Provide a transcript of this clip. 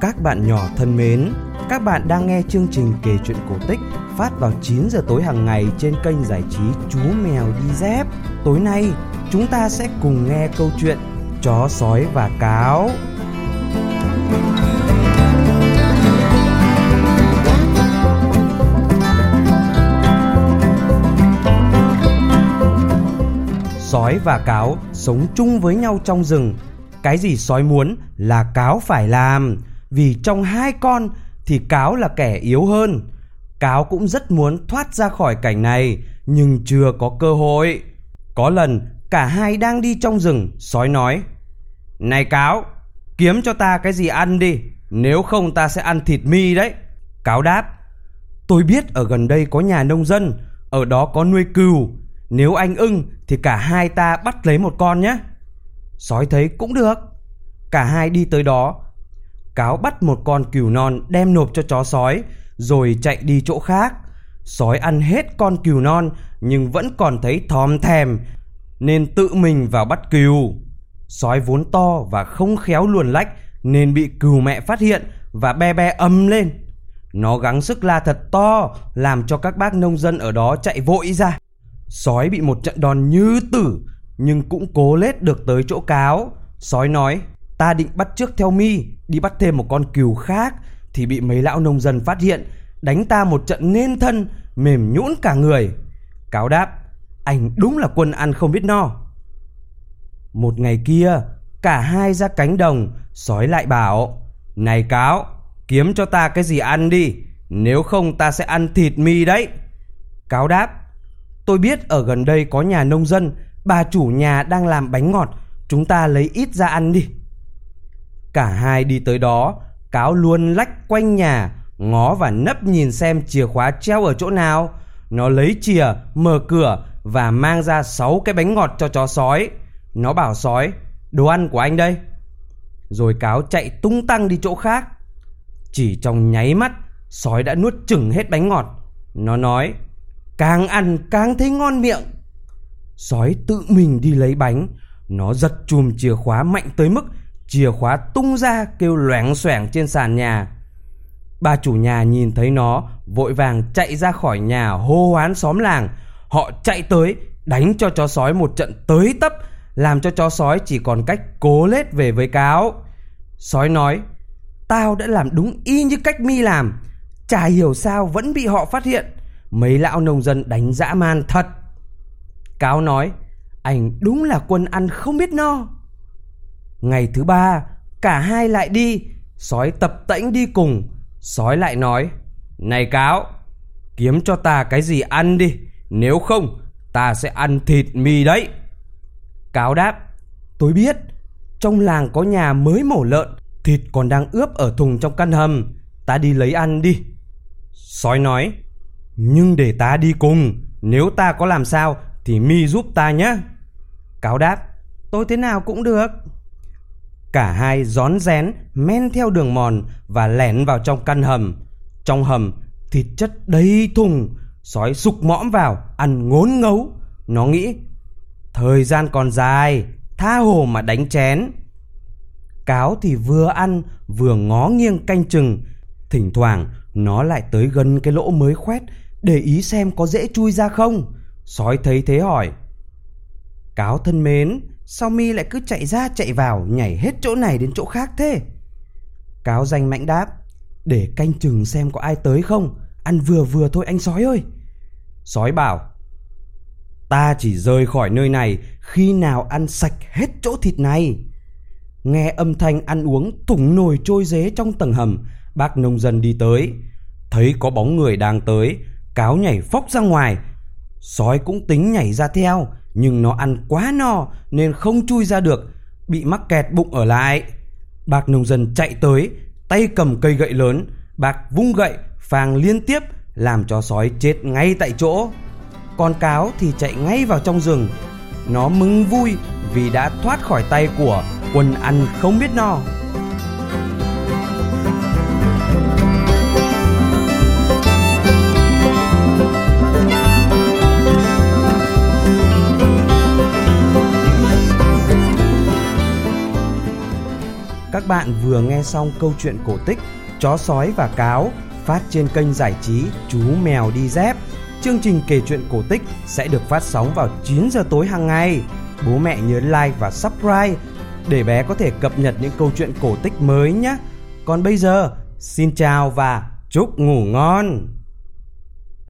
các bạn nhỏ thân mến, các bạn đang nghe chương trình kể chuyện cổ tích phát vào 9 giờ tối hàng ngày trên kênh giải trí Chú Mèo Đi Dép. Tối nay, chúng ta sẽ cùng nghe câu chuyện Chó sói và cáo. Sói và cáo sống chung với nhau trong rừng. Cái gì sói muốn là cáo phải làm, vì trong hai con thì cáo là kẻ yếu hơn. Cáo cũng rất muốn thoát ra khỏi cảnh này, nhưng chưa có cơ hội. Có lần cả hai đang đi trong rừng, sói nói: "Này cáo, kiếm cho ta cái gì ăn đi, nếu không ta sẽ ăn thịt mi đấy." Cáo đáp: "Tôi biết ở gần đây có nhà nông dân, ở đó có nuôi cừu, nếu anh ưng thì cả hai ta bắt lấy một con nhé." Sói thấy cũng được. Cả hai đi tới đó. Cáo bắt một con cừu non đem nộp cho chó sói, rồi chạy đi chỗ khác. Sói ăn hết con cừu non nhưng vẫn còn thấy thòm thèm, nên tự mình vào bắt cừu. Sói vốn to và không khéo luồn lách nên bị cừu mẹ phát hiện và be be ầm lên. Nó gắng sức la thật to làm cho các bác nông dân ở đó chạy vội ra. Sói bị một trận đòn như tử nhưng cũng cố lết được tới chỗ cáo. Sói nói, ta định bắt trước theo mi, đi bắt thêm một con cừu khác, thì bị mấy lão nông dân phát hiện, đánh ta một trận nên thân, mềm nhũn cả người. Cáo đáp, anh đúng là quân ăn không biết no. Một ngày kia, cả hai ra cánh đồng, sói lại bảo, này cáo, kiếm cho ta cái gì ăn đi, nếu không ta sẽ ăn thịt mi đấy. Cáo đáp, tôi biết ở gần đây có nhà nông dân, bà chủ nhà đang làm bánh ngọt, chúng ta lấy ít ra ăn đi. Cả hai đi tới đó, cáo luôn lách quanh nhà, ngó và nấp nhìn xem chìa khóa treo ở chỗ nào. Nó lấy chìa, mở cửa và mang ra sáu cái bánh ngọt cho chó sói. Nó bảo sói, đồ ăn của anh đây. Rồi cáo chạy tung tăng đi chỗ khác. Chỉ trong nháy mắt, sói đã nuốt chừng hết bánh ngọt. Nó nói, càng ăn càng thấy ngon miệng. Sói tự mình đi lấy bánh, nó giật chùm chìa khóa mạnh tới mức chìa khóa tung ra kêu loảng xoẻng trên sàn nhà. Bà chủ nhà nhìn thấy nó, vội vàng chạy ra khỏi nhà hô hoán xóm làng. Họ chạy tới, đánh cho chó sói một trận tới tấp, làm cho chó sói chỉ còn cách cố lết về với cáo. Sói nói, tao đã làm đúng y như cách mi làm, chả hiểu sao vẫn bị họ phát hiện. Mấy lão nông dân đánh dã man thật. Cáo nói, anh đúng là quân ăn không biết no. Ngày thứ ba, cả hai lại đi, sói tập tễnh đi cùng. Sói lại nói, này cáo, kiếm cho ta cái gì ăn đi, nếu không ta sẽ ăn thịt mì đấy. Cáo đáp, tôi biết, trong làng có nhà mới mổ lợn, thịt còn đang ướp ở thùng trong căn hầm, ta đi lấy ăn đi. Sói nói, nhưng để ta đi cùng, nếu ta có làm sao thì mi giúp ta nhé. Cáo đáp, tôi thế nào cũng được. Cả hai rón rén men theo đường mòn và lẻn vào trong căn hầm. Trong hầm, thịt chất đầy thùng, sói sục mõm vào, ăn ngốn ngấu. Nó nghĩ, thời gian còn dài, tha hồ mà đánh chén. Cáo thì vừa ăn, vừa ngó nghiêng canh chừng. Thỉnh thoảng, nó lại tới gần cái lỗ mới khoét, để ý xem có dễ chui ra không. Sói thấy thế hỏi, Cáo thân mến, sao mi lại cứ chạy ra chạy vào nhảy hết chỗ này đến chỗ khác thế? Cáo danh mãnh đáp, để canh chừng xem có ai tới không, ăn vừa vừa thôi anh sói ơi. Sói bảo, ta chỉ rời khỏi nơi này khi nào ăn sạch hết chỗ thịt này. Nghe âm thanh ăn uống thủng nồi trôi dế trong tầng hầm, bác nông dân đi tới. Thấy có bóng người đang tới, cáo nhảy phóc ra ngoài. Sói cũng tính nhảy ra theo, nhưng nó ăn quá no nên không chui ra được, bị mắc kẹt bụng ở lại. Bác nông dân chạy tới, tay cầm cây gậy lớn, bác vung gậy phang liên tiếp làm cho sói chết ngay tại chỗ. Con cáo thì chạy ngay vào trong rừng. Nó mừng vui vì đã thoát khỏi tay của quân ăn không biết no. Vừa nghe xong câu chuyện cổ tích Chó sói và cáo phát trên kênh giải trí Chú Mèo Đi Dép. Chương trình kể chuyện cổ tích sẽ được phát sóng vào 9 giờ tối hàng ngày. Bố mẹ nhớ like và subscribe để bé có thể cập nhật những câu chuyện cổ tích mới nhé. Còn bây giờ, xin chào và chúc ngủ ngon.